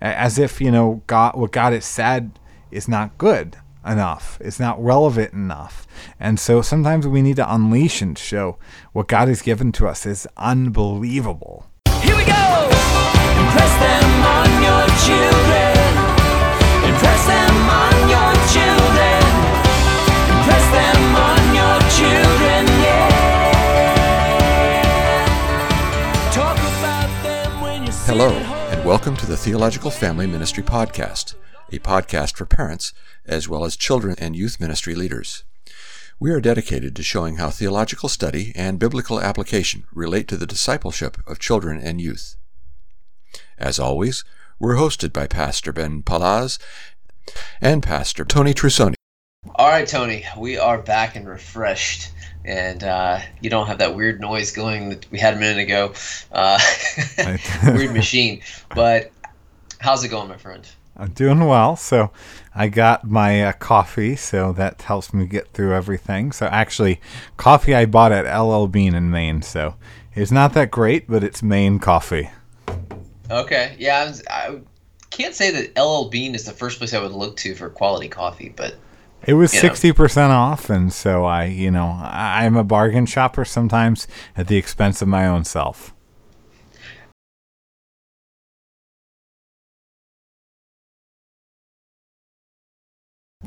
as if you know God, what God has said is not good enough. It's not relevant enough. And so sometimes we need to unleash and show what God has given to us is unbelievable. Here we go! Impress them on your children. Impress them on your children. Impress them on your children, yeah. Talk about them when you Hello, at home. and welcome to the Theological Family Ministry Podcast, a podcast for parents as well as children and youth ministry leaders. We are dedicated to showing how theological study and biblical application relate to the discipleship of children and youth. As always, we're hosted by Pastor Ben Palaz and Pastor Tony Trusoni. All right, Tony, we are back and refreshed, and uh, you don't have that weird noise going that we had a minute ago. Uh, weird machine. But how's it going, my friend? I'm doing well. So I got my uh, coffee, so that helps me get through everything. So actually, coffee I bought at LL Bean in Maine. So it's not that great, but it's Maine coffee. Okay, yeah, I, was, I can't say that LL Bean is the first place I would look to for quality coffee, but It was sixty percent off, and so I, you know, I'm a bargain shopper sometimes at the expense of my own self.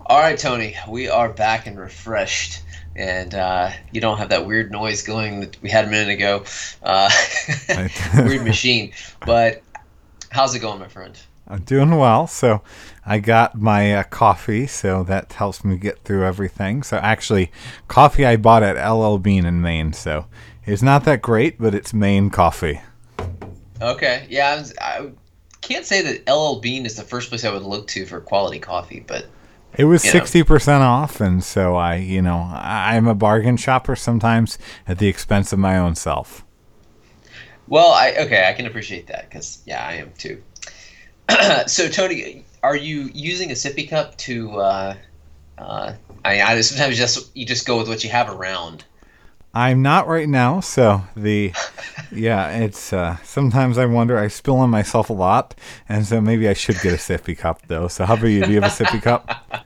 All right, Tony, we are back and refreshed, and uh, you don't have that weird noise going that we had a minute ago. Uh, weird machine. But how's it going, my friend? I'm doing well. So I got my uh, coffee, so that helps me get through everything. So actually, coffee I bought at LL Bean in Maine. So it's not that great, but it's Maine coffee. Okay, yeah, I, was, I can't say that LL Bean is the first place I would look to for quality coffee, but It was sixty percent off, and so I, you know, I'm a bargain shopper sometimes at the expense of my own self. well, I okay, I can appreciate that because yeah, I am too. so, Tony, are you using a sippy cup to? Uh, uh, I, I sometimes just you just go with what you have around. I'm not right now, so the yeah, it's uh sometimes I wonder I spill on myself a lot, and so maybe I should get a sippy cup though. So how about you? Do you have a sippy cup?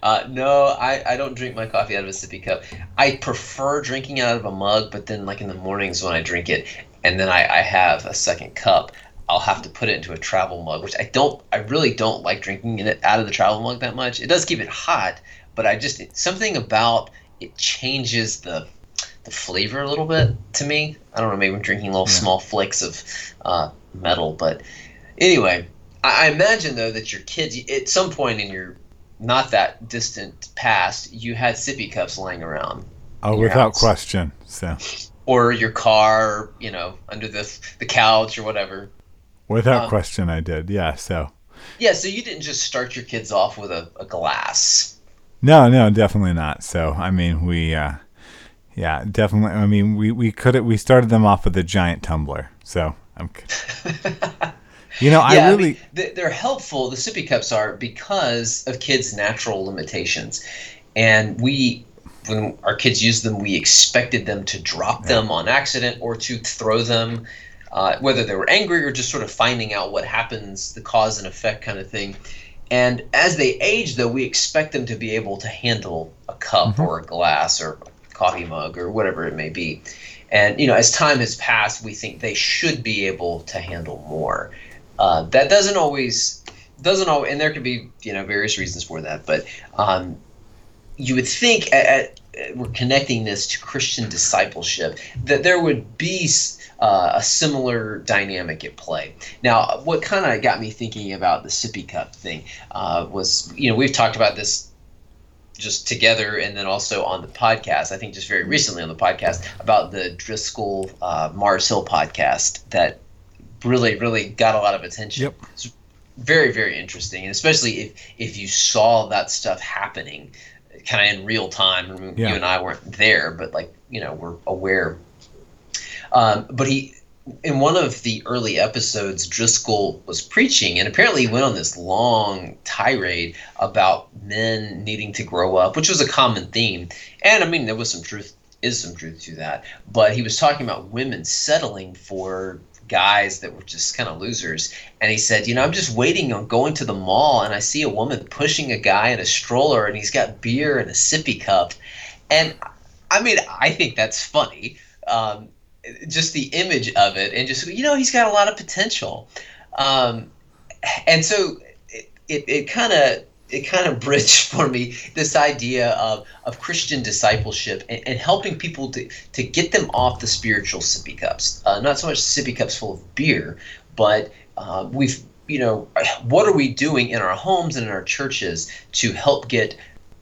Uh, no, I, I don't drink my coffee out of a sippy cup. I prefer drinking out of a mug, but then like in the mornings when I drink it, and then I, I have a second cup, I'll have to put it into a travel mug, which I don't. I really don't like drinking it out of the travel mug that much. It does keep it hot, but I just something about it changes the the flavor a little bit to me. I don't know. Maybe I'm drinking little small flakes of uh, metal, but anyway, I, I imagine though that your kids at some point in your not that distant past, you had sippy cups laying around, Oh, without house. question. So or your car, you know, under the the couch or whatever. Without Um, question, I did. Yeah. So Yeah, so you didn't just start your kids off with a, a glass. no, no, definitely not. So I mean, we, uh yeah, definitely. I mean, we we could have, we started them off with a giant tumbler. So I'm. You know, yeah, I really. mean, they- they're helpful. The sippy cups are because of kids' natural limitations, and we, when our kids use them, we expected them to drop them on accident or to throw them, uh, whether they were angry or just sort of finding out what happens, the cause and effect kind of thing. And as they age, though, we expect them to be able to handle a cup or a glass or a coffee mug or whatever it may be. And you know, as time has passed, we think they should be able to handle more. Uh, that doesn't always doesn't always, and there could be you know various reasons for that. But um, you would think at, at, we're connecting this to Christian discipleship that there would be uh, a similar dynamic at play. Now, what kind of got me thinking about the sippy cup thing uh, was you know we've talked about this just together and then also on the podcast. I think just very recently on the podcast about the Driscoll uh, Mars Hill podcast that really really got a lot of attention. Yep. It's very very interesting, and especially if if you saw that stuff happening, kind of in real time. Yeah. You and I weren't there, but like you know we're aware. Um, but he. In one of the early episodes, Driscoll was preaching, and apparently he went on this long tirade about men needing to grow up, which was a common theme. And I mean, there was some truth, is some truth to that. But he was talking about women settling for guys that were just kind of losers. And he said, You know, I'm just waiting on going to the mall and I see a woman pushing a guy in a stroller and he's got beer in a sippy cup. And I mean, I think that's funny. Um, just the image of it and just, you know, he's got a lot of potential. Um, and so it, kind of it kind of bridged for me this idea of, of Christian discipleship and, and helping people to, to get them off the spiritual sippy cups. Uh, not so much sippy cups full of beer, but uh, we've, you know, what are we doing in our homes and in our churches to help get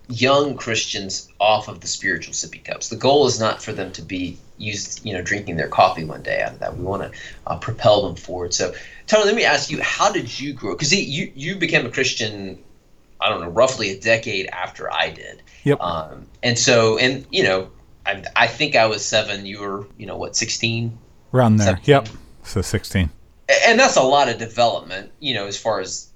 young Christians off of the spiritual sippy cups? The goal is not for them to be used, you know, drinking their coffee one day out of that. We want to uh, propel them forward. So, Tony, let me ask you, how did you grow? Because you, you became a Christian I don't know, roughly a decade after I did. Yep. Um, and so, and you know, I, I think I was seven. You were, you know, what, sixteen? Around there. 17. Yep. So 16. And that's a lot of development, you know, as far as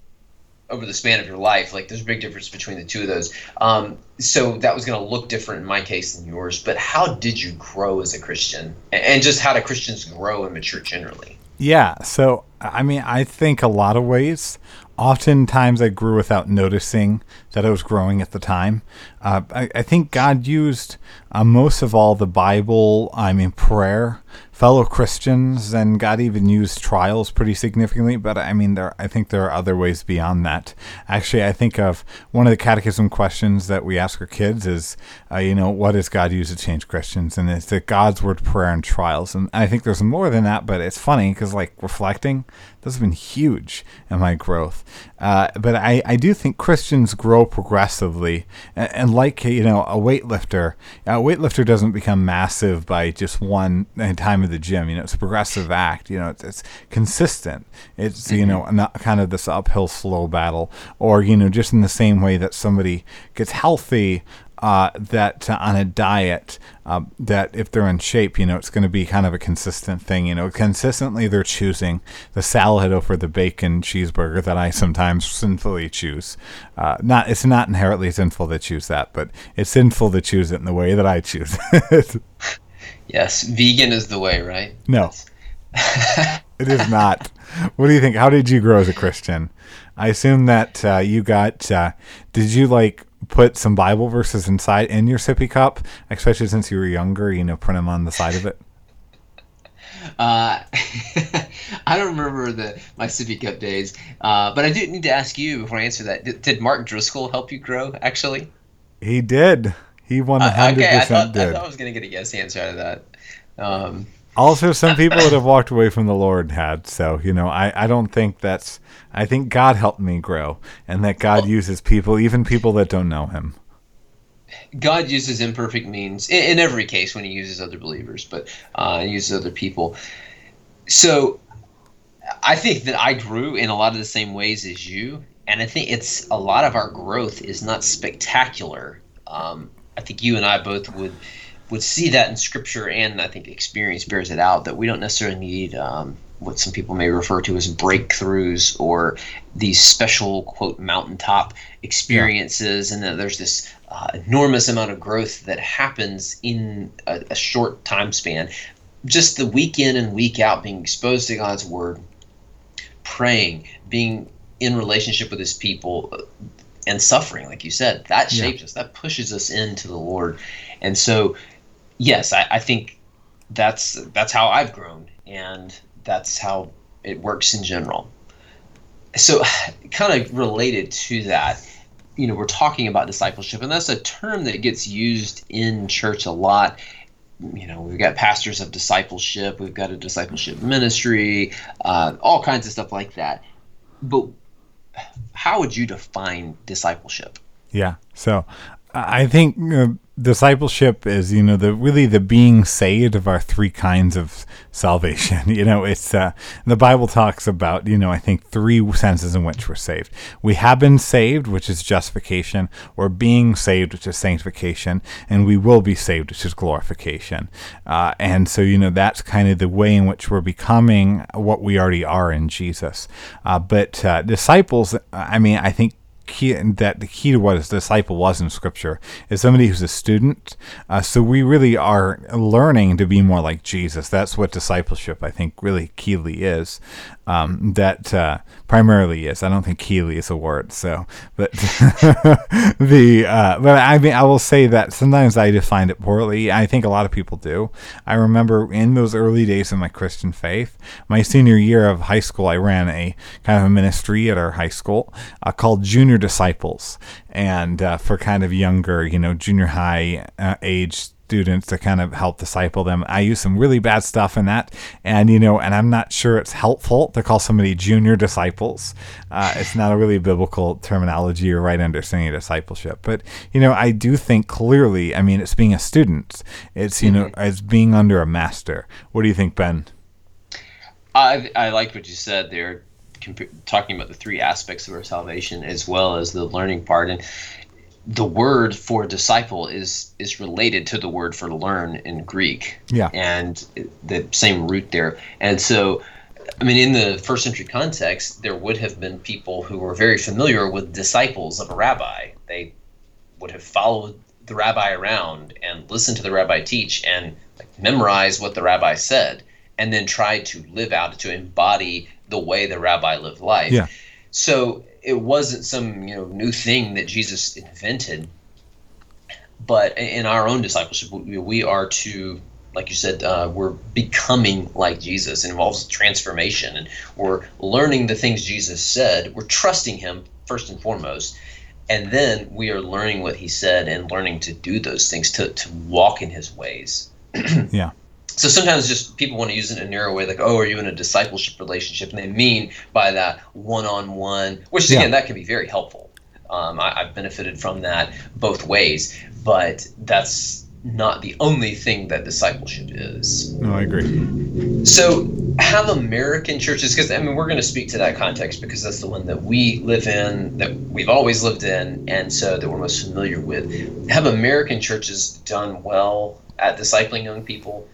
over the span of your life. Like, there's a big difference between the two of those. Um, so that was going to look different in my case than yours. But how did you grow as a Christian, and just how do Christians grow and mature generally? Yeah. So, I mean, I think a lot of ways. Oftentimes, I grew without noticing that I was growing at the time. Uh, I, I think God used uh, most of all the Bible, I mean, prayer, fellow Christians, and God even used trials pretty significantly. But I mean, there, I think there are other ways beyond that. Actually, I think of one of the catechism questions that we ask our kids is, uh, you know, what does God use to change Christians? And it's that God's word, prayer, and trials. And I think there's more than that, but it's funny because, like, reflecting, those has been huge in my growth. Uh, but I, I do think Christians grow progressively. And, and like, you know, a weightlifter, a weightlifter doesn't become massive by just one time of the gym. You know, it's a progressive act. You know, it's, it's consistent. It's, you know, not kind of this uphill slow battle. Or, you know, just in the same way that somebody gets healthy uh, that uh, on a diet uh, that if they're in shape, you know, it's going to be kind of a consistent thing. You know, consistently they're choosing the salad over the bacon cheeseburger that I sometimes sinfully choose. Uh, not it's not inherently sinful to choose that, but it's sinful to choose it in the way that I choose. it. Yes, vegan is the way, right? no, it is not. What do you think? How did you grow as a Christian? I assume that uh, you got. Uh, did you like put some Bible verses inside in your sippy cup, especially since you were younger? You know, print them on the side of it. Uh, I don't remember the my sippy cup days, uh, but I do need to ask you before I answer that. Did, did Mark Driscoll help you grow? Actually, He did. He one Uh, hundred okay. I percent thought, I thought I was gonna get a yes answer out of that. Um, Also, some people that have walked away from the Lord had. So, you know, I, I don't think that's. I think God helped me grow, and that God uses people, even people that don't know Him. God uses imperfect means in, in every case when He uses other believers, but uh, He uses other people. So, I think that I grew in a lot of the same ways as you, and I think it's a lot of our growth is not spectacular. Um, I think you and I both would would see that in Scripture, and I think experience bears it out that we don't necessarily need um, what some people may refer to as breakthroughs or these special quote mountaintop experiences, and that there's this uh, enormous amount of growth that happens in a, a short time span. Just the week in and week out, being exposed to God's word, praying, being in relationship with His people, and suffering, like you said, that Yeah. shapes us. That pushes us into the Lord, and so yes, I, I think that's that's how I've grown, and that's how it works in general. So, kind of related to that, you know, we're talking about discipleship, and that's a term that gets used in church a lot. You know, we've got pastors of discipleship, we've got a discipleship ministry, uh, all kinds of stuff like that. But how would you define discipleship? Yeah. So I think uh, discipleship is, you know, the really the being saved of our three kinds of salvation. You know, it's uh, the Bible talks about, you know, I think three senses in which we're saved. We have been saved, which is justification, or being saved, which is sanctification, and we will be saved, which is glorification. Uh, and so, you know, that's kind of the way in which we're becoming what we already are in Jesus. Uh, but uh, disciples, I mean, I think key that the key to what a disciple was in Scripture is somebody who's a student. Uh, so we really are learning to be more like Jesus. That's what discipleship, I think, really keyly is. Um, that uh, primarily is. I don't think Keely is a word. So, but the uh, but I mean, I will say that sometimes I define it poorly. I think a lot of people do. I remember in those early days of my Christian faith, my senior year of high school, I ran a kind of a ministry at our high school uh, called Junior Disciples, and uh, for kind of younger, you know, junior high uh, age students to kind of help disciple them. I use some really bad stuff in that, and you know, and I'm not sure it's helpful to call somebody junior disciples. Uh, it's not a really biblical terminology or right understanding of discipleship. But you know, I do think clearly. I mean, it's being a student. It's you know, it's being under a master. What do you think, Ben? I I liked what you said there, compa- talking about the three aspects of our salvation as well as the learning part, and the word for disciple is is related to the word for learn in Greek. Yeah. and the same root there, and so. I mean, in the first century context, there would have been people who were very familiar with disciples of a rabbi. They would have followed the rabbi around and listened to the rabbi teach and like, memorize what the rabbi said and then try to live out to embody the way the rabbi lived life. Yeah. So it wasn't some you know new thing that Jesus invented, but in our own discipleship, we, are to like you said, uh, we're becoming like Jesus. It involves transformation, and we're learning the things Jesus said. We're trusting Him first and foremost, and then we are learning what He said and learning to do those things to to walk in His ways. Yeah. So sometimes just people want to use it in a narrow way, like, oh, are you in a discipleship relationship? And they mean by that one on one, which Yeah. again, that can be very helpful. Um, I, I've benefited from that both ways, but that's not the only thing that discipleship is. No, I agree. So, have American churches, because I mean, we're going to speak to that context because that's the one that we live in, that we've always lived in, and so that we're most familiar with. Have American churches done well at discipling young people?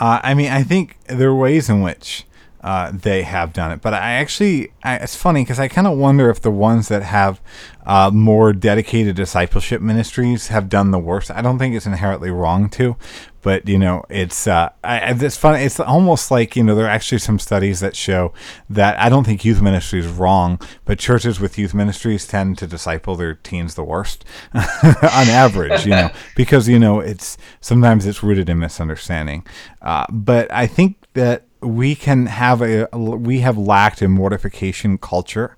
Uh, I mean, I think there are ways in which uh, they have done it, but I actually, I, it's funny because I kind of wonder if the ones that have uh, more dedicated discipleship ministries have done the worst. I don't think it's inherently wrong to, but you know, it's uh, I, it's funny. It's almost like you know, there are actually some studies that show that I don't think youth ministry is wrong, but churches with youth ministries tend to disciple their teens the worst on average. You know, because you know, it's sometimes it's rooted in misunderstanding. Uh, but I think that we can have a we have lacked a mortification culture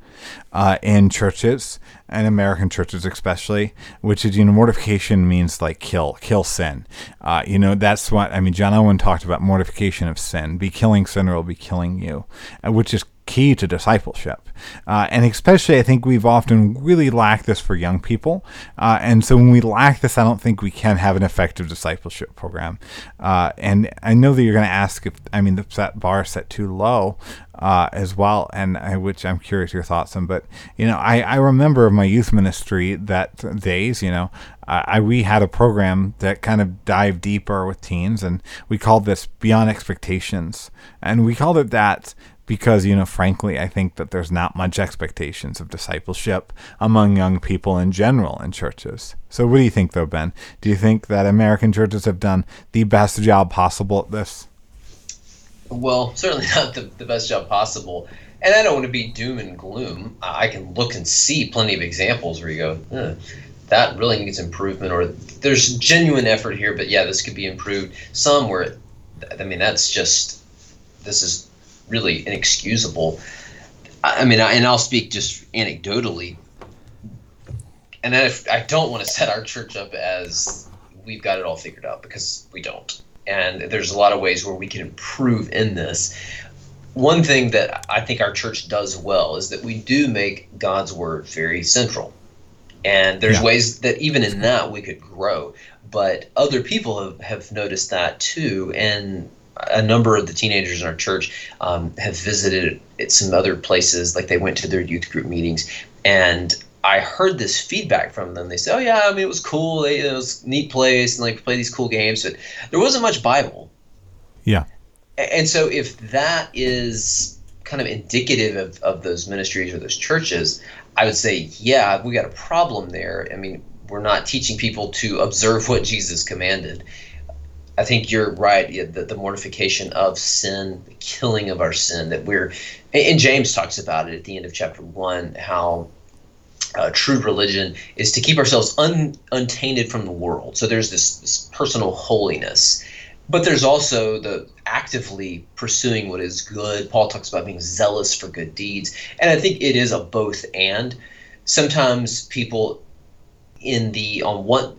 uh, in churches and American churches especially, which is you know mortification means like kill kill sin. Uh, you know that's what I mean. John Owen talked about mortification of sin. Be killing sin or it'll be killing you, uh, which is key to discipleship. Uh, and especially, I think we've often really lacked this for young people. Uh, and so when we lack this, I don't think we can have an effective discipleship program. Uh, and I know that you're going to ask if, I mean, the set bar set too low uh, as well, and I, which I'm curious your thoughts on. But, you know, I, I remember of my youth ministry that days, you know, I we had a program that kind of dived deeper with teens, and we called this Beyond Expectations. And we called it that because you know frankly i think that there's not much expectations of discipleship among young people in general in churches so what do you think though ben do you think that american churches have done the best job possible at this Well, certainly not the, the best job possible. And I don't want to be doom and gloom. I can look and see plenty of examples where you go, "Huh, that really needs improvement, or there's genuine effort here, but yeah, this could be improved. Some where, I mean, that's just, this is really inexcusable. I mean, I, and I'll speak just anecdotally. And then if, I don't want to set our church up as we've got it all figured out because we don't. And there's a lot of ways where we can improve in this. One thing that I think our church does well is that we do make God's word very central. And there's Yeah. ways that even in that we could grow. But other people have, have noticed that too. And a number of the teenagers in our church um, have visited some other places, like they went to their youth group meetings. And I heard this feedback from them. They said, "Oh yeah, I mean it was cool. They, it was a neat place, and like play these cool games, but there wasn't much Bible." yeah And so, if that is kind of indicative of, of those ministries or those churches, I would say, yeah, we got a problem there. I mean, we're not teaching people to observe what Jesus commanded. I think you're right. The, the mortification of sin, the killing of our sin, that we're, and James talks about it at the end of chapter one, how uh, true religion is to keep ourselves un, untainted from the world. So there's this, this personal holiness, but there's also the actively pursuing what is good. Paul talks about being zealous for good deeds, and I think it is a both and. Sometimes people in the on one,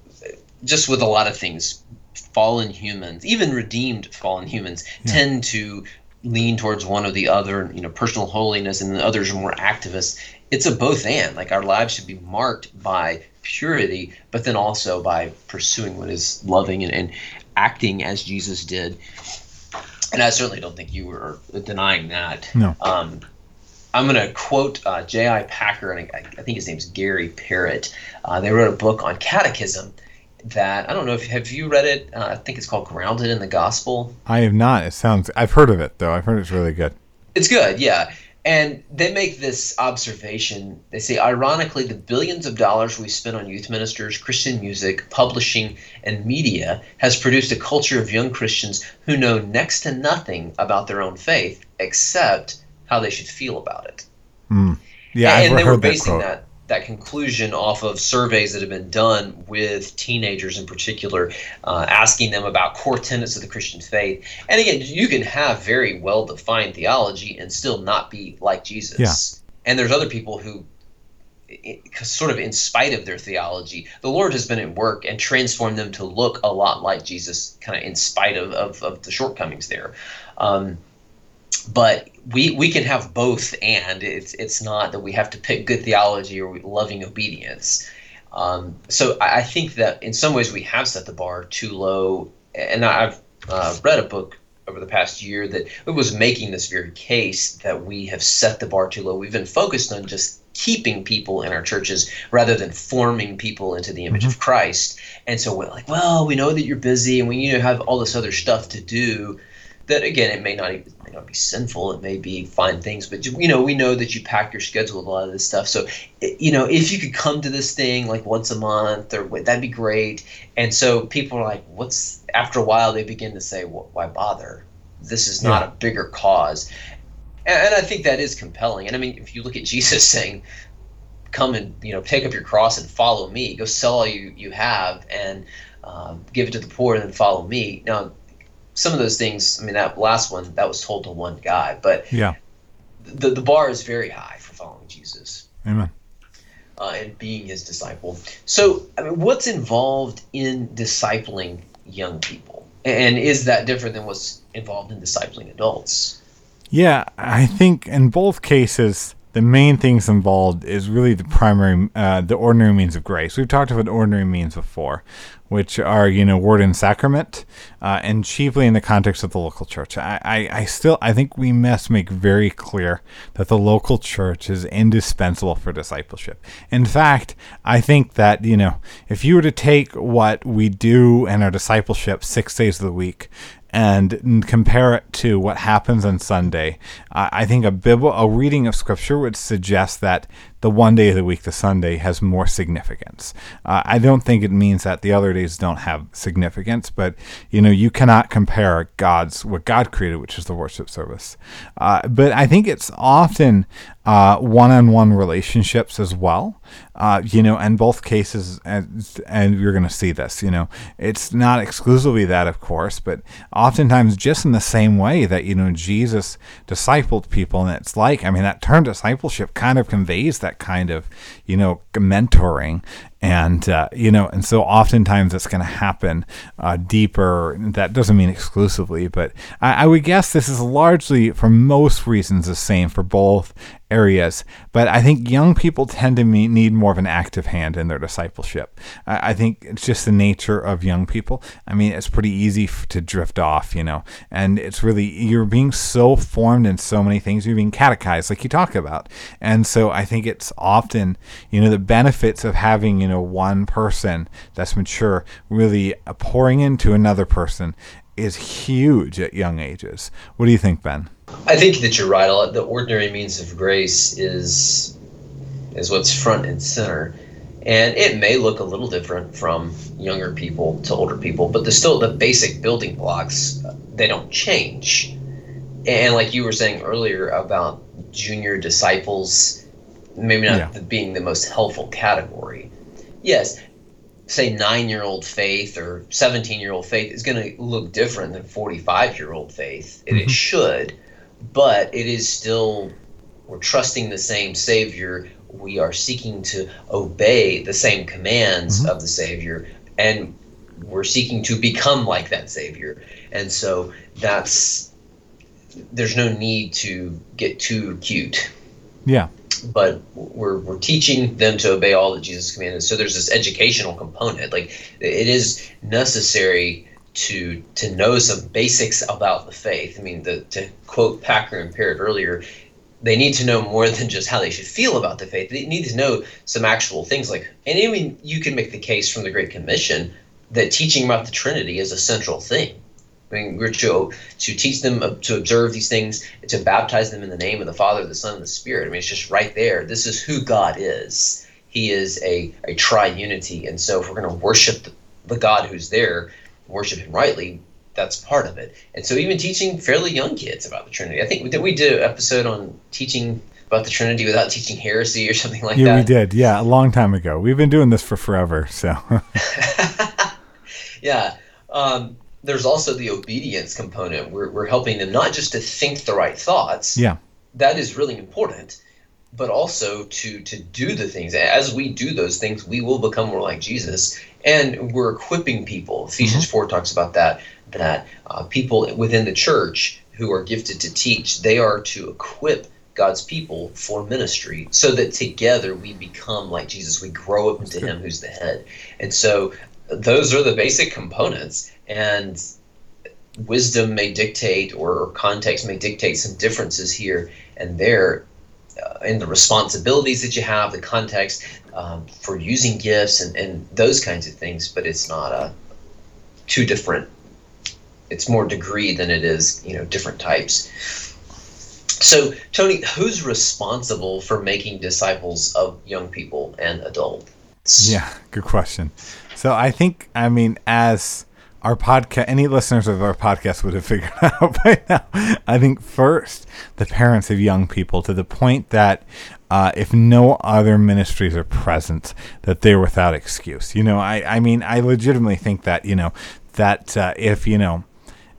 just with a lot of things, fallen humans, even redeemed fallen humans, tend to lean towards one or the other, you know, personal holiness, and the others are more activists. It's a both and. Like our lives should be marked by purity, but then also by pursuing what is loving and, and acting as Jesus did. And I certainly don't think you were denying that. No. Um, I'm going to quote uh, J.I. Packer, and I, I think his name's Gary Parrett. Uh, they wrote a book on catechism that I don't know if have you read it. Uh, I think it's called Grounded in the Gospel. I have not. It sounds. I've heard of it though. I've heard it's really good. It's good, yeah. And they make this observation. They say, ironically, the billions of dollars we spend on youth ministers, Christian music, publishing, and media has produced a culture of young Christians who know next to nothing about their own faith except how they should feel about it. Yeah, and I've they were heard that basing quote. that that conclusion off of surveys that have been done with teenagers in particular, uh, asking them about core tenets of the Christian faith. And again, you can have very well defined theology and still not be like Jesus. Yeah. And there's other people who, sort of in spite of their theology, the Lord has been at work and transformed them to look a lot like Jesus, kind of in spite of, of, of the shortcomings there. Um, but we we can have both and it's it's not that we have to pick good theology or loving obedience. Um, so I, I think that in some ways we have set the bar too low and i've uh, read a book over the past year that it was making this very case that we have set the bar too low. We've been focused on just keeping people in our churches rather than forming people into the image of christ. And so we're like well we know that you're busy and we you know have all this other stuff to do that again it may not even, it may not be sinful. It may be fine things but you know we know that you pack your schedule with a lot of this stuff. So you know if you could come to this thing like once a month or that'd be great. And so people are like what's after a while they begin to say well, why bother? This is not Yeah. a bigger cause. And, and i think that is compelling. And i mean if you look at jesus saying come and you know take up your cross and follow me. Go sell all you you have and um, give it to the poor and then follow me. Now some of those things i mean that last one that was told to one guy but Yeah. the, the bar is very high for following jesus Amen. uh, and being his disciple so i mean what's involved in discipling young people and is that different than what's involved in discipling adults Yeah, I think in both cases, the main things involved is really the primary, uh, the ordinary means of grace. We've talked about ordinary means before, which are, you know, word and sacrament, uh, and chiefly in the context of the local church. I, I, I still, I think we must make very clear that the local church is indispensable for discipleship. In fact, I think that, you know, if you were to take what we do in our discipleship six days of the week and compare it to what happens on Sunday, I I think a bibl- a reading of Scripture would suggest that the one day of the week, the Sunday, has more significance. Uh, I don't think it means that the other days don't have significance, but you know you cannot compare God's what God created, which is the worship service. Uh, but I think it's often uh, one-on-one relationships as well. Uh, you know, in both cases, and, and you're going to see this. You know, it's not exclusively that, of course, but oftentimes just in the same way that you know Jesus discipled people, and it's like I mean that term discipleship kind of conveys that kind of you know mentoring. And uh, you know and so oftentimes it's going to happen uh, deeper. That doesn't mean exclusively but I, I would guess this is largely for most reasons the same for both areas. But i think young people tend to need more of an active hand in their discipleship. I, think it's just the nature of young people. I mean it's pretty easy to drift off you know and it's really you're being so formed in so many things you're being catechized like you talk about. And so i think it's often you know the benefits of having you know one person that's mature really pouring into another person is huge at young ages. What do you think, Ben? I think that you're right. The ordinary means of grace is is what's front and center, and it may look a little different from younger people to older people, but the still the basic building blocks they don't change. And like you were saying earlier about junior disciples, maybe not Yeah. being the most helpful category. Yes, say nine year old faith or 17 year old faith is going to look different than 45 year old faith. And Mhm. it should, but it is still, we're trusting the same Savior. We are seeking to obey the same commands Mhm. of the Savior. And we're seeking to become like that Savior. And so that's, there's no need to get too cute Yeah. but we're, we're teaching them to obey all that Jesus commanded. So there's this educational component. Like it is necessary to to know some basics about the faith. I mean, the, to quote Packer and Parrett earlier, they need to know more than just how they should feel about the faith. They need to know some actual things. Like, and I mean, you can make the case from the Great Commission that teaching about the Trinity is a central thing. I mean, we're to, to teach them uh, to observe these things, to baptize them in the name of the Father, the Son, and the Spirit. I mean, it's just right there. This is who God is. He is a, a triunity. And so if we're going to worship the, the God who's there, worship him rightly, that's part of it. And so even teaching fairly young kids about the Trinity. I think that we did an episode on teaching about the Trinity without teaching heresy or something like yeah, that. Yeah, we did. Yeah, a long time ago. We've been doing this for forever. So, yeah. Um, there's also the obedience component. We're, we're helping them not just to think the right thoughts. yeah. That is really important, but also to to do the things. As we do those things, we will become more like Jesus, and we're equipping people. Ephesians four talks about that. That uh, people within the church who are gifted to teach, they are to equip God's people for ministry, so that together we become like Jesus. We grow up into Him, who's the head, and so those are the basic components. And wisdom may dictate or context may dictate some differences here and there uh, in the responsibilities that you have, the context um, for using gifts and, and those kinds of things, but it's not a two different. It's more degree than it is, you know, different types. So, Tony, who's responsible for making disciples of young people and adults? Yeah, good question. So I think, I mean, as our podcast, any listeners of our podcast would have figured out by now. I think first, the parents of young people to the point that uh, if no other ministries are present, that they're without excuse. You know, I, I mean, I legitimately think that, you know, that uh, if, you know,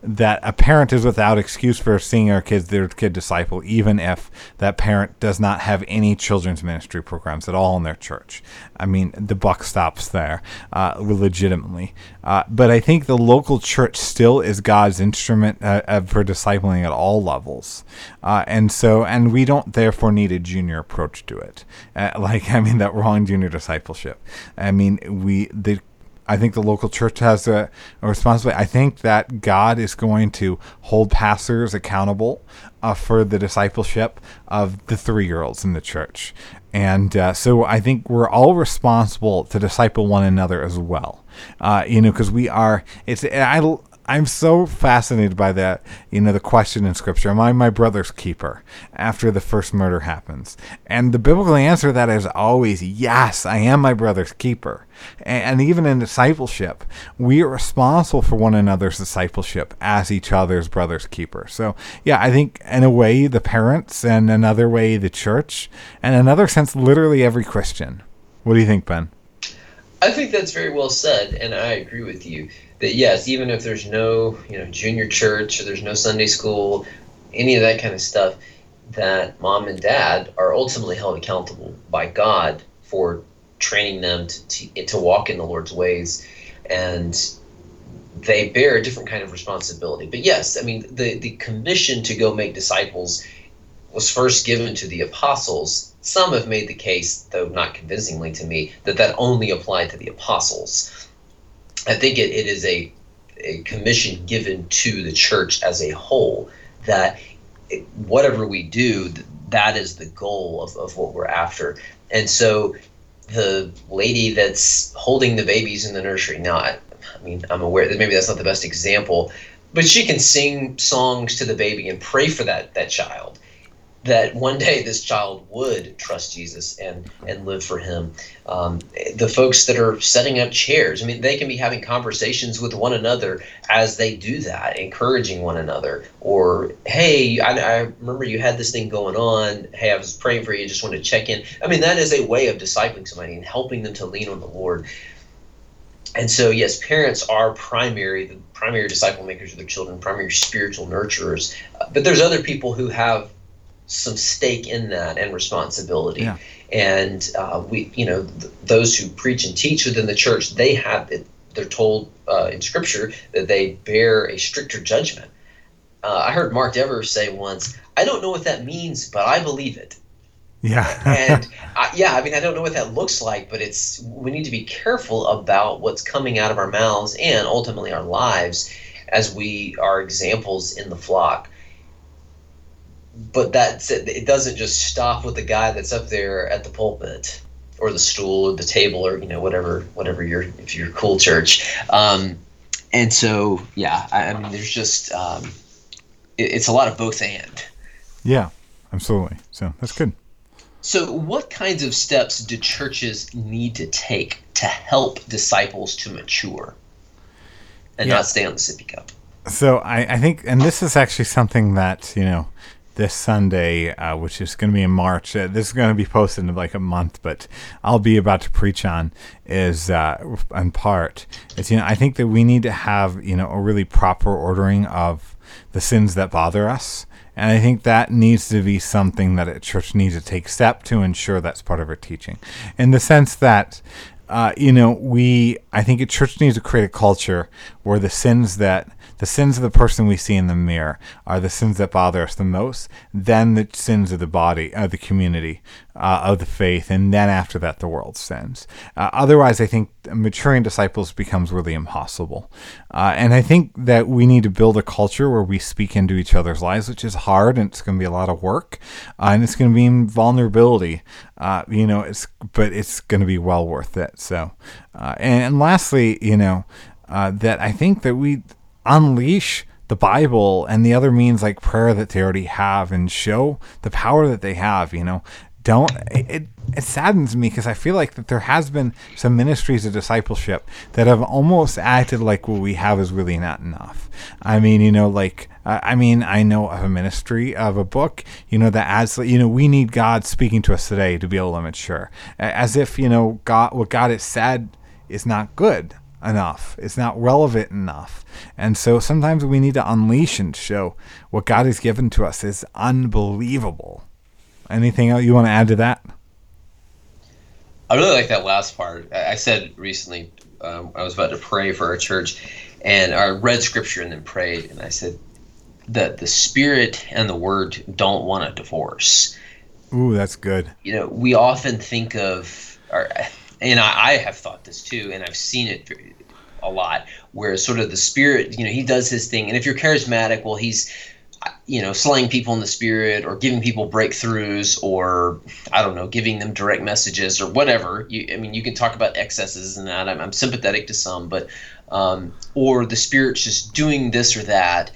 that a parent is without excuse for seeing our kids their kid disciple even if that parent does not have any children's ministry programs at all in their church. I mean the buck stops there uh, legitimately. Uh, but i think the local church still is god's instrument uh, uh, for discipling at all levels. Uh, and so and we don't therefore need a junior approach to it. Uh, like i mean that wrong junior discipleship. I mean we the I think the local church has a, a responsibility. I think that God is going to hold pastors accountable uh, for the discipleship of the three year olds in the church. And uh, so I think we're all responsible to disciple one another as well. Uh, you know, because we are, it's, I, I'm so fascinated by that, you know, the question in scripture, am I my brother's keeper after the first murder happens? And the biblical answer to that is always, yes, I am my brother's keeper. And even in discipleship, we are responsible for one another's discipleship as each other's brother's keeper. So, yeah, I think in a way, the parents, and another way, the church, and another sense, literally every Christian. What do you think, Ben? I think that's very well said, and I agree with you yes, even if there's no you know junior church or there's no Sunday school, any of that kind of stuff, that mom and dad are ultimately held accountable by God for training them to to, to walk in the Lord's ways, and they bear a different kind of responsibility. But yes, I mean the the commission to go make disciples was first given to the apostles. Some have made the case, though not convincingly to me, that that only applied to the apostles. I think it, it is a, a commission given to the church as a whole that whatever we do, that is the goal of, of what we're after. And so the lady that's holding the babies in the nursery, now, I, I mean, I'm aware that maybe that's not the best example, but she can sing songs to the baby and pray for that that child that one day this child would trust Jesus and and live for Him. Um, the folks that are setting up chairs, I mean, they can be having conversations with one another as they do that, encouraging one another. Or, hey, I, I remember you had this thing going on. Hey, I was praying for you. Just want to check in. I mean, that is a way of discipling somebody and helping them to lean on the Lord. And so, yes, parents are primary, the primary disciple makers of their children, primary spiritual nurturers. But there's other people who have some stake in that and responsibility. Yeah. And uh, we, you know, th- those who preach and teach within the church, they have it. They're told uh, in Scripture that they bear a stricter judgment. Uh, I heard Mark Dever say once, "I don't know what that means, but I believe it." Yeah. and I, yeah, I mean, I don't know what that looks like, but it's we need to be careful about what's coming out of our mouths and ultimately our lives as we are examples in the flock. But that it doesn't just stop with the guy that's up there at the pulpit or the stool or the table or you know whatever whatever your if you're cool church. Um, and so yeah, I, I mean, there's just um, it, it's a lot of both and. yeah. Absolutely. So that's good. So, what kinds of steps do churches need to take to help disciples to mature and Yeah. not stay on the sippy cup? So I, I think, and this is actually something that you know, this Sunday, uh, which is going to be in March. Uh, this is going to be posted in like a month, but I'll be about to preach on is uh, in part. Is you know, I think that we need to have you know a really proper ordering of the sins that bother us. And I think that needs to be something that a church needs to take step to ensure that's part of our teaching. In the sense that uh, you know, we I think a church needs to create a culture where the sins that the sins of the person we see in the mirror are the sins that bother us the most, then the sins of the body, of the community, uh, of the faith, and then after that, the world's sins. Uh, otherwise, I think maturing disciples becomes really impossible. Uh, and I think that we need to build a culture where we speak into each other's lives, which is hard and it's going to be a lot of work, uh, and it's going to be vulnerability. Uh, you know, it's but it's going to be well worth it. So, uh, and, and lastly, you know, uh, that I think that we unleash the Bible and the other means like prayer that they already have and show the power that they have, you know. Don't it it saddens me because I feel like that there has been some ministries of discipleship that have almost acted like what we have is really not enough. I mean, you know, like uh, I mean, I know of a ministry of a book, you know, that adds, you know, we need God speaking to us today to be able to mature, as if you know God, what God has said is not good enough. It's not relevant enough. And so sometimes we need to unleash and show what God has given to us is unbelievable. Anything else you want to add to that? I really like that last part. I said recently, um, I was about to pray for our church, and I read scripture and then prayed, and I said that the Spirit and the Word don't want a divorce. Ooh, that's good. you know, we often think of, or, and I, I have thought this too, and I've seen it a lot, where sort of the spirit, you know, he does his thing, and if you're charismatic, well, he's, you know, slaying people in the spirit, or giving people breakthroughs, or I don't know, giving them direct messages, or whatever. You, I mean, you can talk about excesses and that. I'm, I'm sympathetic to some, but, um, or the spirit's just doing this or that,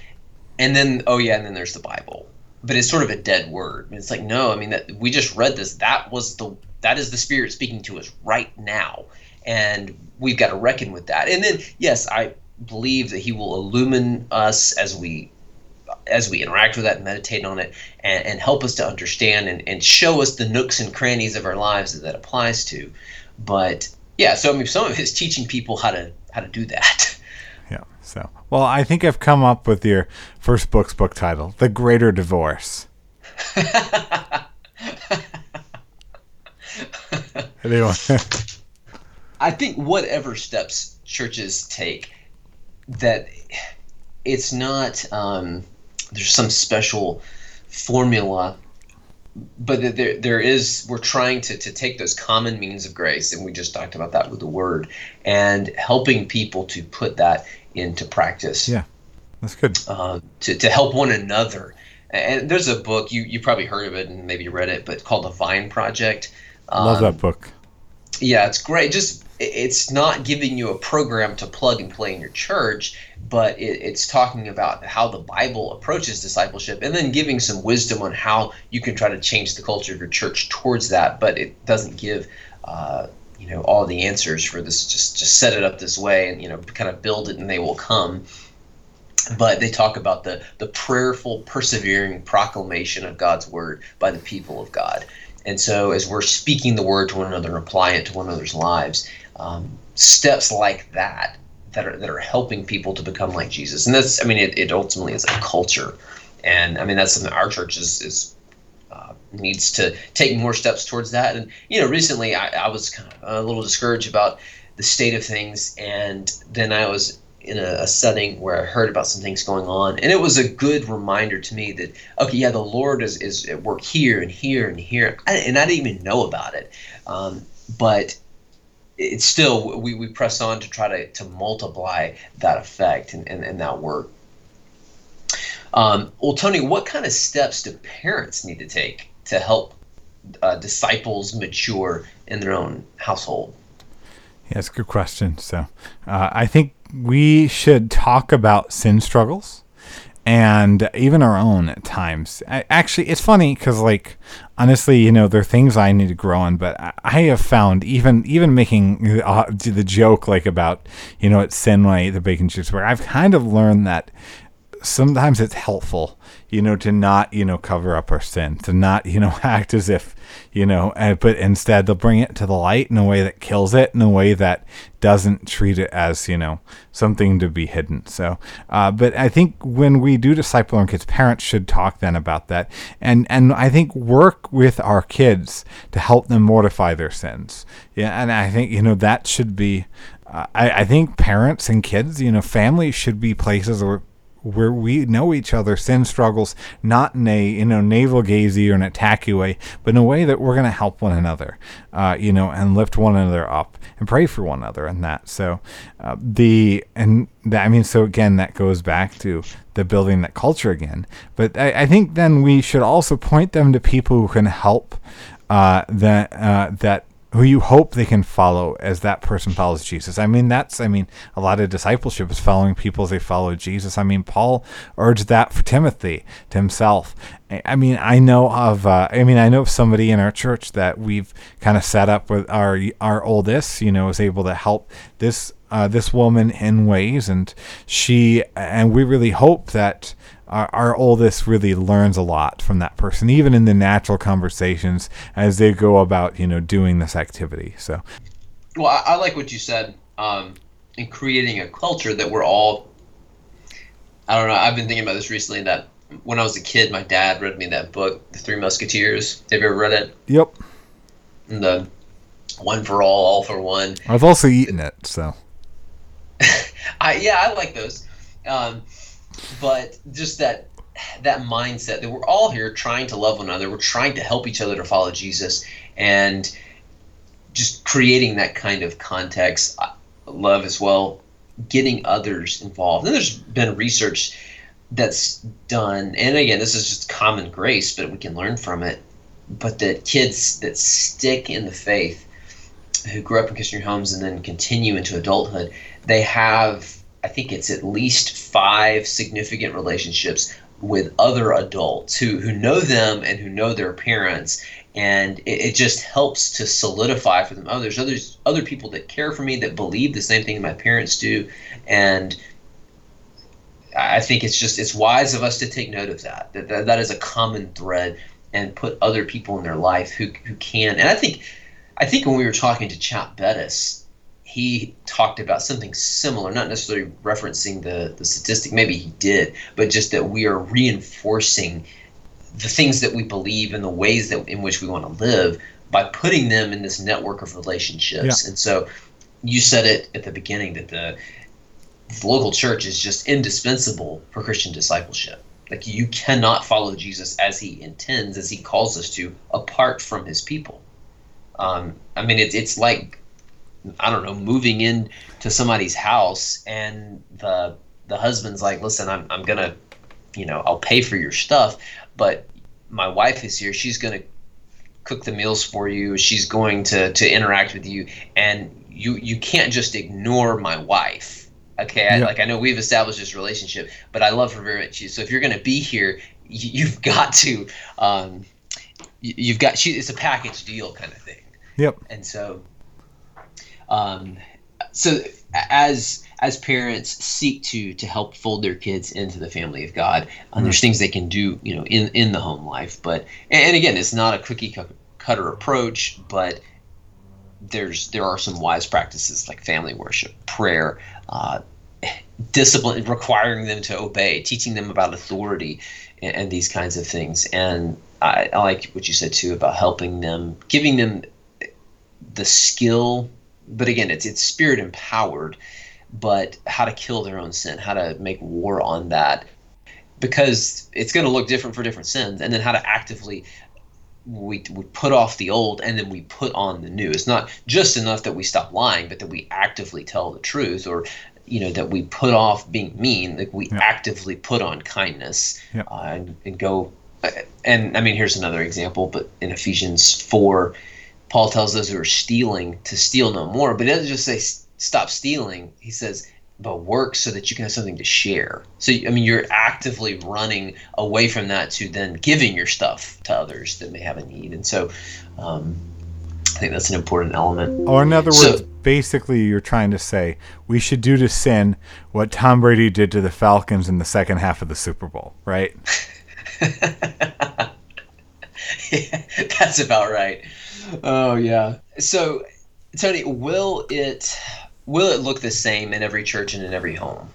and then oh yeah, and then there's the Bible but it's sort of a dead word. It's like no, I mean that we just read this. That was the that is the spirit speaking to us right now, and we've got to reckon with that. And then yes, I believe that He will illumine us as we as we interact with that and meditate on it and, and help us to understand and, and show us the nooks and crannies of our lives that that applies to. But yeah, so I mean some of it is teaching people how to how to do that. Yeah. So, well, I think I've come up with your first book's book title, The Greater Divorce. I think whatever steps churches take, that it's not um, there's some special formula, but there there is we're trying to to take those common means of grace, and we just talked about that with the word, and helping people to put that into practice. Yeah. that's good. Uh, to, to help one another. And there's a book you you probably heard of it and maybe read it, but called the Vine Project. Love Um, that book. yeah, it's great. Just it's not giving you a program to plug and play in your church, but it, it's talking about how the Bible approaches discipleship and then giving some wisdom on how you can try to change the culture of your church towards that. But it doesn't give, uh, you know, all the answers for this. Just just set it up this way and you know, kind of build it and they will come. But they talk about the the prayerful, persevering proclamation of God's word by the people of God. And so, as we're speaking the word to one another and applying it to one another's lives, um, steps like that that are that are helping people to become like Jesus. And that's, I mean, it, it ultimately is a culture, and I mean that's something our church is is uh, needs to take more steps towards that. And you know, recently I, I was kind of a little discouraged about the state of things, and then I was in a, a setting where I heard about some things going on, and it was a good reminder to me that okay, yeah, the Lord is is at work here and here and here, I, and I didn't even know about it, um, but it's still we, we press on to try to, to multiply that effect and, and, and that work. Um, well, Tony, what kind of steps do parents need to take to help uh, disciples mature in their own household? Yeah, a good question. So, uh, I think we should talk about sin struggles and even our own at times. I, actually, it's funny because, like, honestly, you know, there are things I need to grow on, but I, I have found even even making uh, the joke like about you know it's at Sinway the bacon chips, where I've kind of learned that sometimes it's helpful, you know, to not, you know, cover up our sin, to not, you know, act as if, you know, uh, but instead they'll bring it to the light in a way that kills it, in a way that doesn't treat it as, you know, something to be hidden. So, uh, but I think when we do disciple our kids, parents should talk then about that, and and I think work with our kids to help them mortify their sins. Yeah, and I think you know that should be. Uh, I, I think parents and kids, you know, families should be places where where we know each other sin struggles not in a you know navel gazy or an attacky way but in a way that we're going to help one another uh, you know and lift one another up and pray for one another and that. So uh, the and that i mean so again that goes back to the building that culture again but i, I think then we should also point them to people who can help uh, that uh, that who you hope they can follow as that person follows Jesus. I mean, that's, I mean, a lot of discipleship is following people as they follow Jesus. I mean, Paul urged that for Timothy to himself. I- mean, I know of, uh, I mean, I know of somebody in our church that we've kind of set up with our, our oldest, you know, is able to help this, uh, this woman in ways. And she, and we really hope that, our, our oldest really learns a lot from that person, even in the natural conversations as they go about, you know, doing this activity. So, Well, I, I like what you said um, in creating a culture that we're all. I don't know. I've been thinking about this recently. That when I was a kid, my dad read me that book, The Three Musketeers. Have you ever read it? yep, And the one for all, all for one. I've also eaten it. So, I yeah, I like those. Um, but just that that mindset that we're all here trying to love one another, we're trying to help each other to follow Jesus, and just creating that kind of context, uh, love as well, getting others involved. And there's been research that's done, and again, this is just common grace, but we can learn from it. But that kids that stick in the faith, who grew up in Christian homes and then continue into adulthood, they have I think it's at least five significant relationships with other adults who, who know them and who know their parents. And it, it just helps to solidify for them. Oh there's others other people that care for me that believe the same thing my parents do. And I think it's just it's wise of us to take note of that that that, that is a common thread and put other people in their life who, who can. And I think I think when we were talking to Chap Bettis he talked about something similar, not necessarily referencing the, the statistic, maybe he did, but just that we are reinforcing the things that we believe and the ways that in which we want to live by putting them in this network of relationships. Yeah. And so you said it at the beginning that the, the local church is just indispensable for Christian discipleship. Like you cannot follow Jesus as he intends, as he calls us to, apart from his people. Um, I mean, it's it's like I don't know, moving in to somebody's house and the the husband's like, "Listen, I'm I'm going to, you know, I'll pay for your stuff, but my wife is here. She's going to cook the meals for you. She's going to to interact with you, and you you can't just ignore my wife. Okay, I, Yeah. like I know we've established this relationship, but I love her very much. So if you're going to be here, you, you've got to. Um, you've got she. It's a package deal kind of thing Yep. and so um so as as parents seek to to help fold their kids into the family of god um, there's things they can do you know in in the home life but and, and again it's not a cookie cutter approach but there's there are some wise practices like family worship prayer uh, discipline requiring them to obey teaching them about authority and, and these kinds of things. And I, I like what you said too about helping them giving them the skill but again it's it's spirit empowered but how to kill their own sin how to make war on that because it's going to look different for different sins and then how to actively we, we put off the old and then we put on the new it's not just enough that we stop lying but that we actively tell the truth or you know that we put off being mean like we Yeah. actively put on kindness Yeah. uh, and, and go and i mean here's another example but in ephesians 4 paul tells those who are stealing to steal no more but he doesn't just say stop stealing he says but work so that you can have something to share so i mean you're actively running away from that to then giving your stuff to others that may have a need and so um, i think that's an important element Or in other So- words, basically, you're trying to say we should do to sin what Tom Brady did to the Falcons in the second half of the Super Bowl, right? yeah, That's about right. Oh yeah. So, Tony, will it will it look the same in every church and in every home?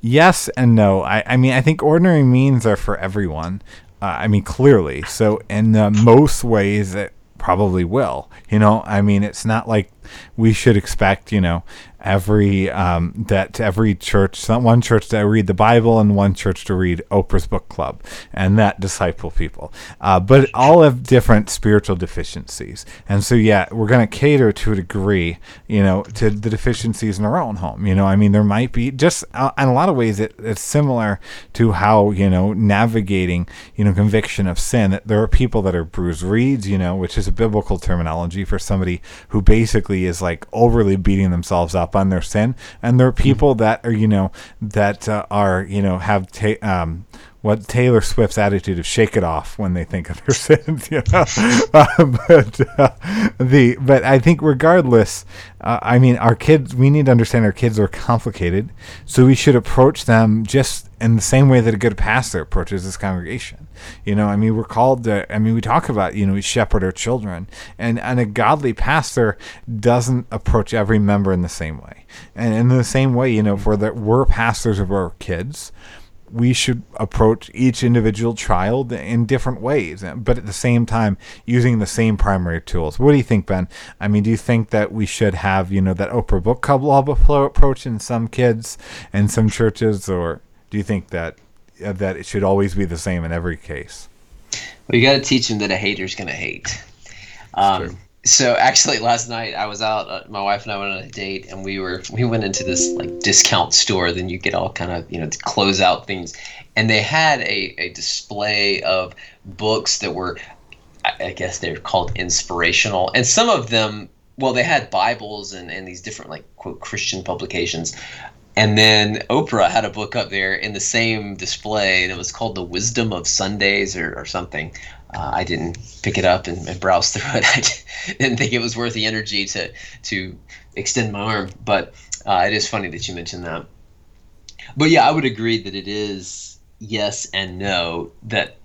Yes and no. I, I mean, I think ordinary means are for everyone. Uh, I mean, clearly. So, in uh, most ways, it probably will. You know, I mean, it's not like we should expect, you know, every um, that every church, one church to read the Bible and one church to read Oprah's book club and that disciple people. Uh, but all have different spiritual deficiencies, and so yeah, we're going to cater to a degree, you know, to the deficiencies in our own home. You know, I mean, there might be just uh, in a lot of ways it, it's similar to how you know navigating you know conviction of sin. That there are people that are bruised reeds, you know, which is a biblical terminology for somebody who basically is like overly beating themselves up on their sin, and there are people that are you know that uh, are you know have ta- um, what Taylor Swift's attitude of shake it off when they think of their sins, you know. Uh, but uh, the but I think regardless, uh, I mean our kids. We need to understand our kids are complicated, so we should approach them just in the same way that a good pastor approaches his congregation. You know, I mean, we're called. To, I mean, we talk about you know we shepherd our children, and and a godly pastor doesn't approach every member in the same way. And in the same way, you know, for that we're pastors of our kids we should approach each individual child in different ways, but at the same time using the same primary tools. What do you think, Ben? I mean, do you think that we should have, you know, that Oprah Book Club appro- approach in some kids and some churches, or do you think that uh, that it should always be the same in every case? Well, you got to teach them that a hater's going to hate. Um, so actually, last night I was out. Uh, my wife and I went on a date, and we were we went into this like discount store. Then you get all kind of you know close out things, and they had a, a display of books that were, I, I guess they're called inspirational, and some of them. Well, they had Bibles and, and these different like quote Christian publications, and then Oprah had a book up there in the same display, and it was called The Wisdom of Sundays or, or something. Uh, I didn't pick it up and, and browse through it. I didn't think it was worth the energy to to extend my arm. But uh, it is funny that you mentioned that. But yeah, I would agree that it is yes and no. That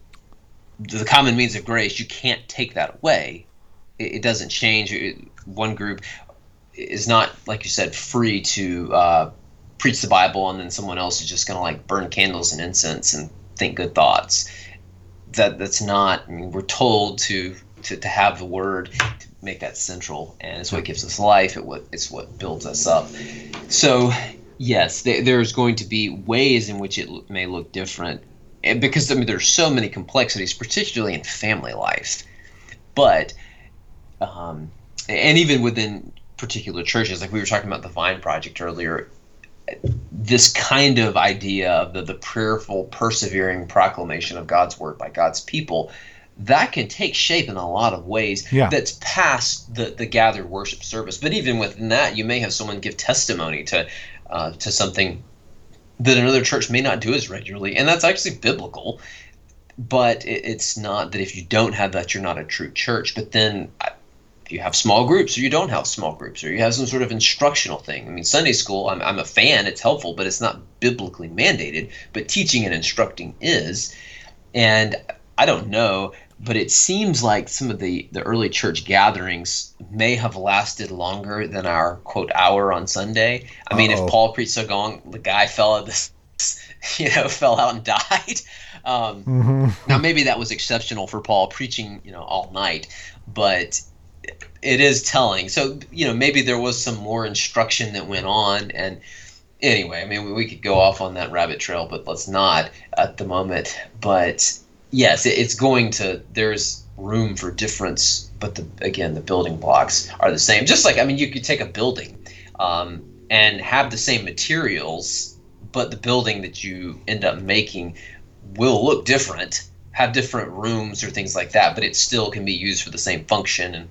the common means of grace, you can't take that away. It, it doesn't change. It- one group is not, like you said, free to uh, preach the Bible, and then someone else is just going to like burn candles and incense and think good thoughts. That that's not. I mean, we're told to to, to have the Word to make that central, and it's what gives us life. It what it's what builds us up. So yes, there, there's going to be ways in which it l- may look different, and because I mean there's so many complexities, particularly in family life. But um, and even within particular churches, like we were talking about the Vine Project earlier, this kind of idea of the, the prayerful, persevering proclamation of God's word by God's people, that can take shape in a lot of ways Yeah. that's past the, the gathered worship service. But even within that, you may have someone give testimony to uh, to something that another church may not do as regularly, and that's actually biblical. But it, it's not that if you don't have that, you're not a true church. But then I- you have small groups or you don't have small groups or you have some sort of instructional thing. I mean, Sunday school, I'm, I'm a fan, it's helpful, but it's not biblically mandated. But teaching and instructing is. And I don't know, but it seems like some of the, the early church gatherings may have lasted longer than our quote hour on Sunday. I mean, Uh-oh. if Paul preached so long, the guy fell out this, you know, fell out and died. Um, hmm now maybe that was exceptional for Paul preaching, you know, all night, but it is telling. So you know, maybe there was some more instruction that went on, and anyway, I mean, we, we could go off on that rabbit trail, but let's not at the moment. But yes, it, it's going to. There's room for difference, but the again, the building blocks are the same. Just like I mean, you could take a building um, and have the same materials, but the building that you end up making will look different, have different rooms or things like that, but it still can be used for the same function. And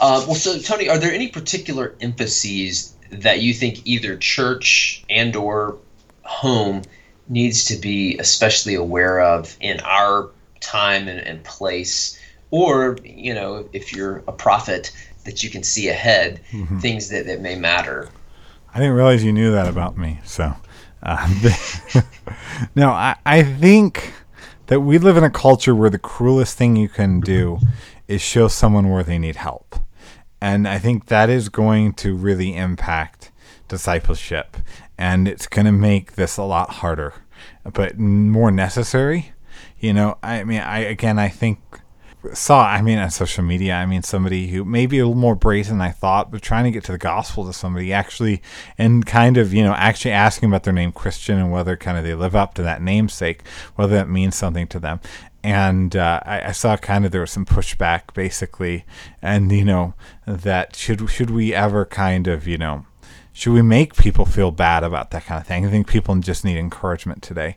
uh, well, so Tony, are there any particular emphases that you think either church and or home needs to be especially aware of in our time and, and place, or you know, if you're a prophet that you can see ahead, things that, that may matter. I didn't realize you knew that about me. So, uh, no, I, I think that we live in a culture where the cruelest thing you can do is show someone where they need help. And I think that is going to really impact discipleship. And it's going to make this a lot harder, but more necessary. You know, I mean, I again, I think saw i mean on social media i mean somebody who maybe a little more brazen than i thought but trying to get to the gospel to somebody actually and kind of you know actually asking about their name christian and whether kind of they live up to that namesake whether that means something to them and uh, I, I saw kind of there was some pushback basically. And you know that should should we ever kind of you know should we make people feel bad about that kind of thing? I think people just need encouragement today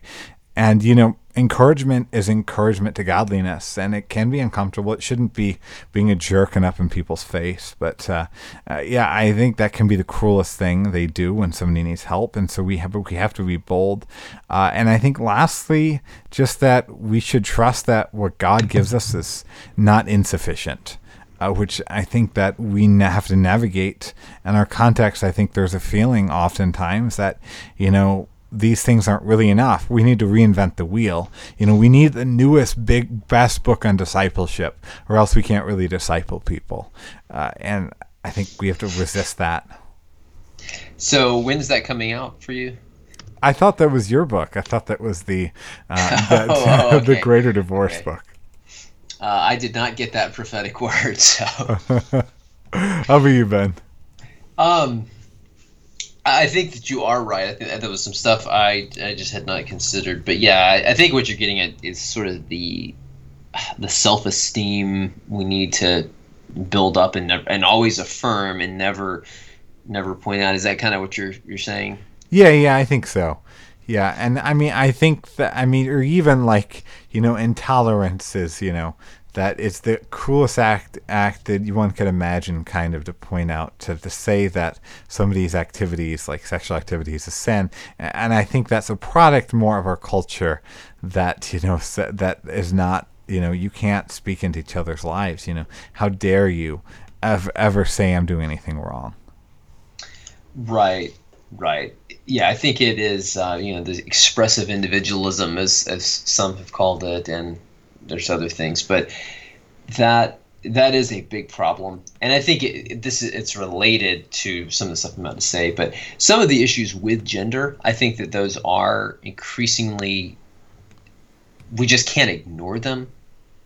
and you know encouragement is encouragement to godliness and it can be uncomfortable it shouldn't be being a jerk and up in people's face but uh, uh, yeah i think that can be the cruelest thing they do when somebody needs help and so we have we have to be bold uh, and i think lastly just that we should trust that what god gives us is not insufficient uh, which I think that we have to navigate. In our context, I think there's a feeling oftentimes that, you know, these things aren't really enough. We need to reinvent the wheel. You know, we need the newest, big, best book on discipleship, or else we can't really disciple people. Uh, and I think we have to resist that. So when's that coming out for you? I thought that was your book. I thought that was the uh, the, Oh, the okay. Greater Divorce Okay. book. Uh, I did not get that prophetic word, so. How about you, Ben? Um, I think that you are right. I think that there was some stuff I, I just had not considered, but yeah, I, I think what you're getting at is sort of the the self esteem we need to build up and nev- and always affirm and never never point out. Is that kind of what you're you're saying? Yeah, yeah, I think so. Yeah, and I mean, I think that I mean, or even like you know, intolerances. you know that it's the cruelest act act that one could imagine, kind of to point out to to say that somebody's activities like sexual activities is a sin, and I think that's a product more of our culture that you know that is not you know you can't speak into each other's lives. You know, how dare you ever, ever say I'm doing anything wrong? Right, right. Yeah, I think it is. Uh, you know, the expressive individualism, as as some have called it, and there's other things, but that that is a big problem. And I think it, it- this is it's related to some of the stuff I'm about to say. But some of the issues with gender, I think that those are increasingly. We just can't ignore them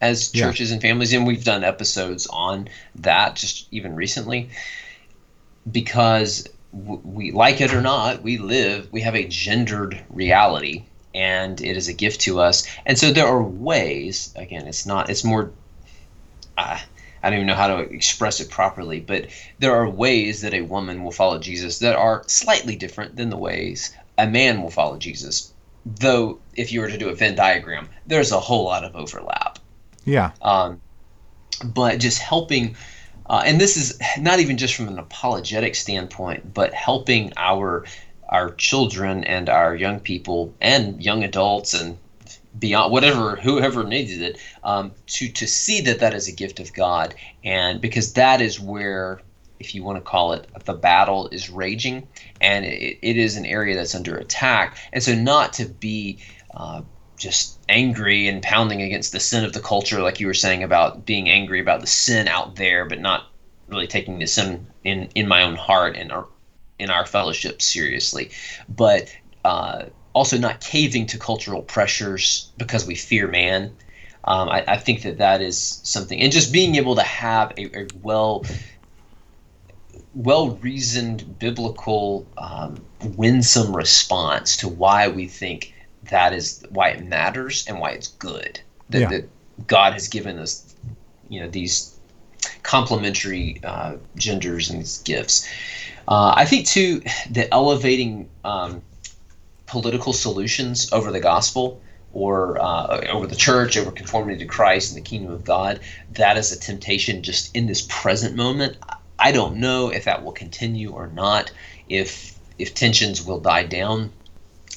as Yeah. churches and families, and we've done episodes on that just even recently because we like it or not, we live, we have a gendered reality, and it is a gift to us. And so there are ways. Again, it's not. It's more. Uh, I don't even know how to express it properly, but there are ways that a woman will follow Jesus that are slightly different than the ways a man will follow Jesus. Though, if you were to do a Venn diagram, there's a whole lot of overlap. Yeah. um, but just helping uh, and this is not even just from an apologetic standpoint but helping our our children and our young people and young adults and beyond whatever whoever needed it um, to to see that that is a gift of god. And because that is where if you want to call it the battle is raging and it, it is an area that's under attack. And so not to be uh, just angry and pounding against the sin of the culture, like you were saying about being angry about the sin out there, but not really taking the sin in in my own heart and in our fellowship seriously, but uh, also not caving to cultural pressures because we fear man. Um, I, I think that that is something, and just being able to have a, a well well reasoned biblical um, winsome response to why we think that is why it matters and why it's good that, Yeah. that God has given us, you know, these complementary uh, genders and these gifts. Uh, I think too that elevating um, political solutions over the gospel or uh, over the church, over conformity to Christ and the kingdom of God, that is a temptation just in this present moment. I don't know if that will continue or not, if if tensions will die down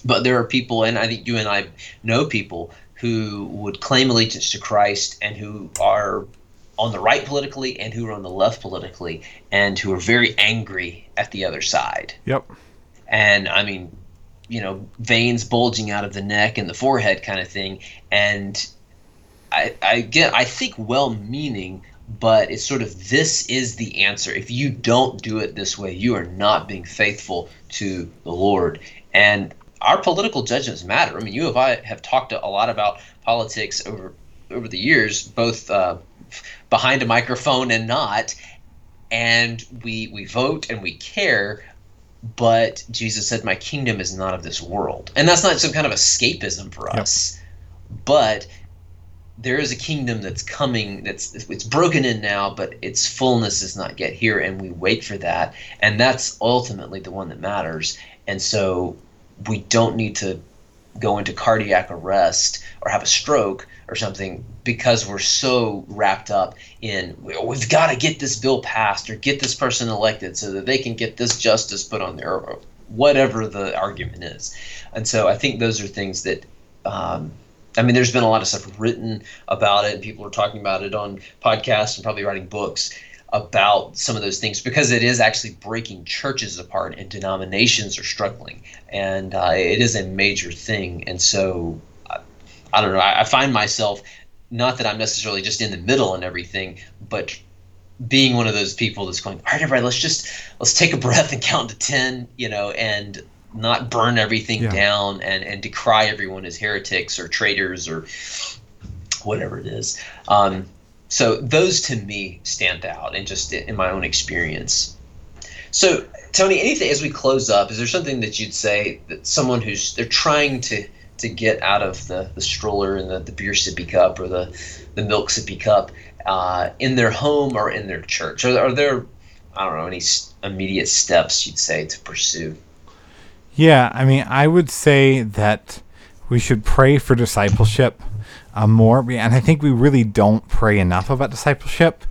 but there are people, and I think you and I know people who would claim allegiance to Christ and who are on the right politically and who are on the left politically and who are very angry at the other side. Yep. And I mean, you know, veins bulging out of the neck and the forehead kind of thing. And I, I get, I think well meaning, but it's sort of this is the answer. If you don't do it this way, you are not being faithful to the Lord. And our political judgments matter. I mean, you and I have talked a lot about politics over over the years, both uh, behind a microphone and not. And we we vote and we care, but Jesus said, "My kingdom is not of this world," and that's not some kind of escapism for us. But there is a kingdom that's coming. That's it's broken in now, but its fullness is not yet here, and we wait for that. And that's ultimately the one that matters. And so we don't need to go into cardiac arrest or have a stroke or something because we're so wrapped up in "We- we've got to get this bill passed or get this person elected so that they can get this justice put on there or whatever the argument is. And so i think those are things that um, i mean there's been a lot of stuff written about it and people are talking about it on podcasts and probably writing books about some of those things because it is actually breaking churches apart and denominations are struggling. And uh, it is a major thing. And so I, don't know. I, I find myself not that i'm necessarily just in the middle and everything but being one of those people that's going all right everybody let's just let's take a breath and count to 10 you know and not burn everything Yeah. down and and decry everyone as heretics or traitors or whatever it is. Um, so those to me stand out and just in my own experience. So tony anything as we close up is there something that you'd say that someone who's they're trying to to get out of the, the stroller and the, the beer sippy cup or the, the milk sippy cup uh, in their home or in their church? Are, are there i don't know any immediate steps you'd say to pursue? Yeah, I mean, I would say that we should pray for discipleship uh, more, and I think we really don't pray enough about discipleship.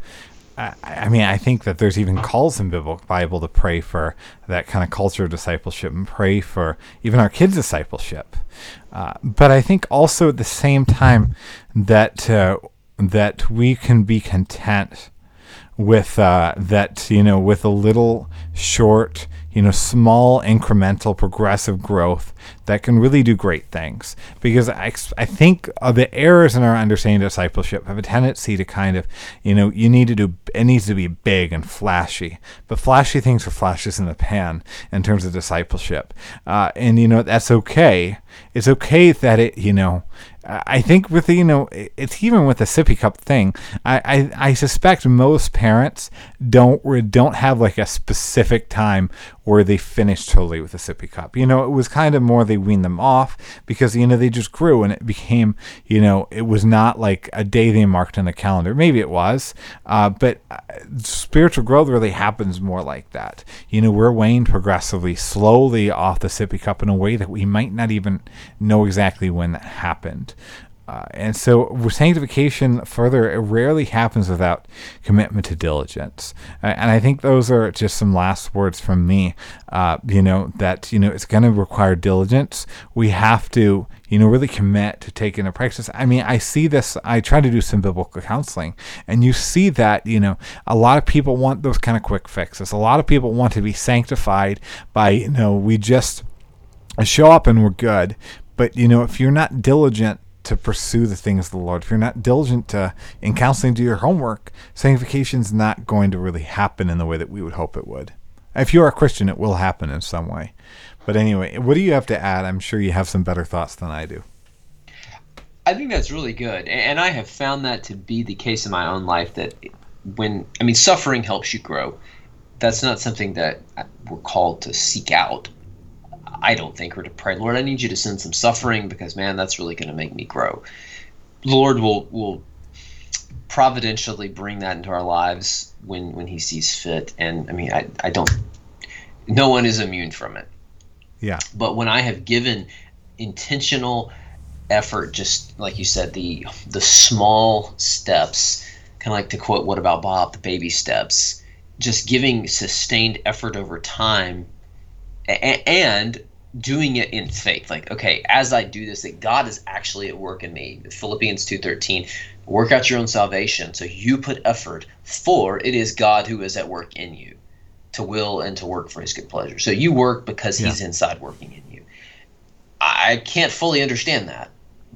I, mean, I think that there's even calls in biblical Bible to pray for that kind of culture of discipleship and pray for even our kids' discipleship. Uh, but I think also at the same time that uh, that we can be content with uh, that you know with a little short you know small incremental progressive growth that can really do great things. Because I, I think the errors in our understanding of discipleship have a tendency to kind of you know you need to do it needs to be big and flashy. But flashy things are flashes in the pan in terms of discipleship. Uh, and you know that's okay. It's okay that it you know I think with the, you know it's even with the sippy cup thing. I, I, I suspect most parents don't don't have like a specific time where they finished totally with the sippy cup. You know, it was kind of more they weaned them off because you know they just grew and it became you know it was not like a day they marked on the calendar. Maybe it was, uh, but uh, spiritual growth really happens more like that. You know, we're waned progressively, slowly off the sippy cup in a way that we might not even know exactly when that happened. Uh, and so sanctification further it rarely happens without commitment to diligence. Uh, and i think those are just some last words from me uh, you know that you know it's going to require diligence. We have to you know really commit to taking a practice. I mean i see this i try to do some biblical counseling and you see that you know a lot of people want those kind of quick fixes. A lot of people want to be sanctified by you know we just show up and we're good. But you know if you're not diligent to pursue the things of the Lord, if you're not diligent to in counseling do your homework, sanctification is not going to really happen in the way that we would hope it would. If you're a Christian, it will happen in some way. But anyway, what do you have to add? I'm sure you have some better thoughts than I do. I think that's really good, and I have found that to be the case in my own life. That when I mean, suffering helps you grow. That's not something that we're called to seek out. I don't think, or to pray, Lord, I need you to send some suffering because, man, that's really going to make me grow. Lord will will providentially bring that into our lives when when He sees fit. And I mean, I I don't. No one is immune from it. Yeah. But when I have given intentional effort, just like you said, the the small steps, kind of like to quote "What about Bob?" the baby steps, just giving sustained effort over time and doing it in faith. Like okay as i do this that god is actually at work in me. Philippians 2.13 work out your own salvation. So you put effort for it is god who is at work in you to will and to work for his good pleasure. So you work because he's Yeah. inside working in you. I can't fully understand that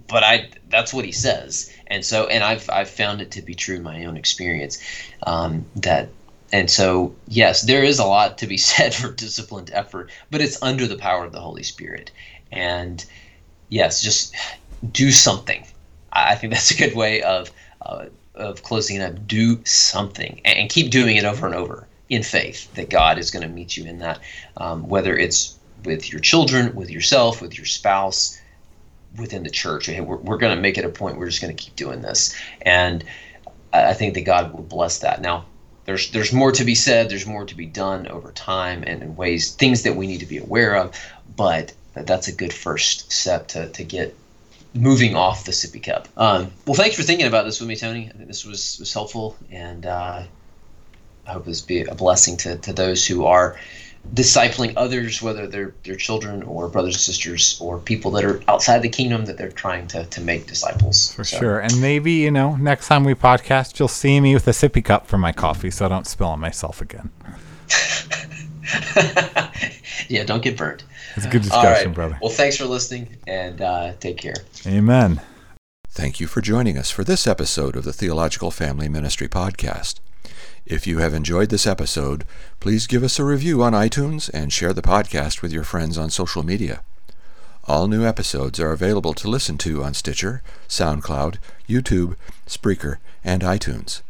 but i that's what he says. And so and i've i've found it to be true in my own experience um, that and so, yes, there is a lot to be said for disciplined effort, but it's under the power of the Holy Spirit. And yes, just do something. I think that's a good way of uh, of closing it up. Do something and, keep doing it over and over in faith that God is going to meet you in that, um, whether it's with your children, with yourself, with your spouse, within the church. Hey, we're, we're going to make it a point. We're just going to keep doing this, and I think that God will bless that. Now, there's there's more to be said. There's more to be done over time, and in ways things that we need to be aware of. But that's a good first step to to get moving off the sippy cup. Um, well, thanks for thinking about this with me, Tony. I think this was was helpful, and uh, I hope this be a blessing to to those who are discipling others, whether they're their children or brothers and sisters or people that are outside the kingdom that they're trying to to make disciples. For So- sure. And maybe, you know, next time we podcast, you'll see me with a sippy cup for my coffee so I don't spill on myself again. yeah, don't get burned. It's a good discussion, right. brother. Well, thanks for listening, and uh, take care. Amen. Thank you for joining us for this episode of the Theological Family Ministry Podcast. If you have enjoyed this episode, please give us a review on iTunes and share the podcast with your friends on social media. All new episodes are available to listen to on Stitcher, SoundCloud, YouTube, Spreaker, and iTunes.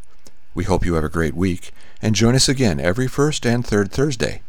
We hope you have a great week and join us again every first and third Thursday.